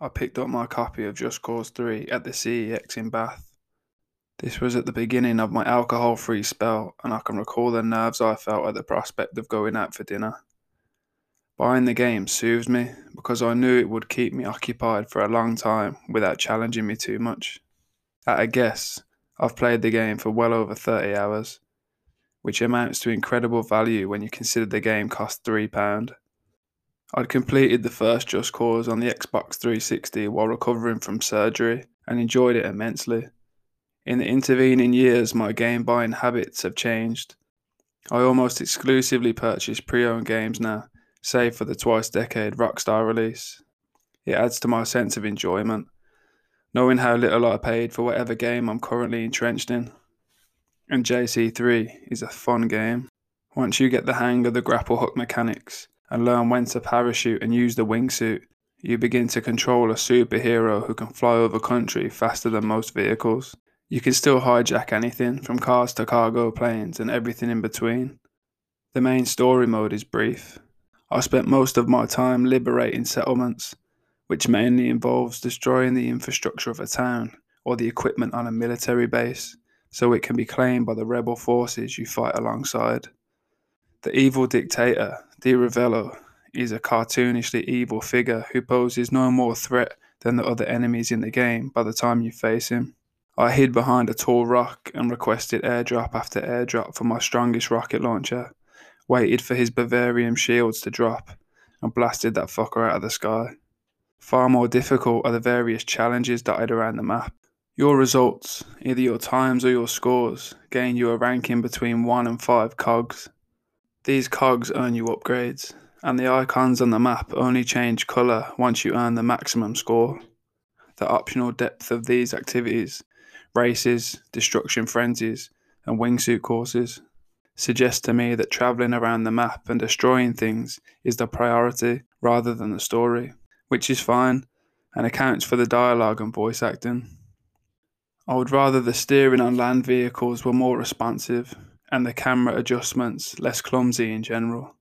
I picked up my copy of Just Cause 3 at the CEX in Bath. This was at the beginning of my alcohol free spell, and I can recall the nerves I felt at the prospect of going out for dinner. Buying the game soothed me because I knew it would keep me occupied for a long time without challenging me too much. At a guess, I've played the game for well over 30 hours, which amounts to incredible value when you consider the game cost £3. I'd completed the first Just Cause on the Xbox 360 while recovering from surgery and enjoyed it immensely. In the intervening years, my game buying habits have changed. I almost exclusively purchase pre owned games now, save for the twice decade Rockstar release. It adds to my sense of enjoyment, knowing how little I paid for whatever game I'm currently entrenched in. And JC3 is a fun game. Once you get the hang of the grapple hook mechanics, and learn when to parachute and use the wingsuit, you begin to control a superhero who can fly over country faster than most vehicles. You can still hijack anything from cars to cargo planes and everything in between. The main story mode is brief. I spent most of my time liberating settlements, which mainly involves destroying the infrastructure of a town or the equipment on a military base so it can be claimed by the rebel forces you fight alongside. The evil dictator, Di Ravello, is a cartoonishly evil figure who poses no more threat than the other enemies in the game by the time you face him. I hid behind a tall rock and requested airdrop after airdrop for my strongest rocket launcher, waited for his Bavarium shields to drop, and blasted that fucker out of the sky. Far more difficult are the various challenges dotted around the map. Your results, either your times or your scores, gain you a ranking between 1 and 5 cogs. These cogs earn you upgrades, and the icons on the map only change colour once you earn the maximum score. The optional depth of these activities, races, destruction frenzies, and wingsuit courses, suggest to me that travelling around the map and destroying things is the priority rather than the story, which is fine and accounts for the dialogue and voice acting. I would rather the steering on land vehicles were more responsive and the camera adjustments less clumsy in general.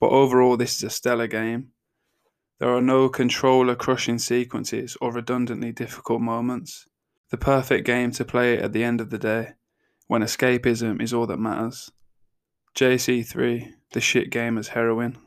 But overall, this is a stellar game. There are no controller crushing sequences or redundantly difficult moments. The perfect game to play at the end of the day, when escapism is all that matters. JC3, the shit gamer's heroin.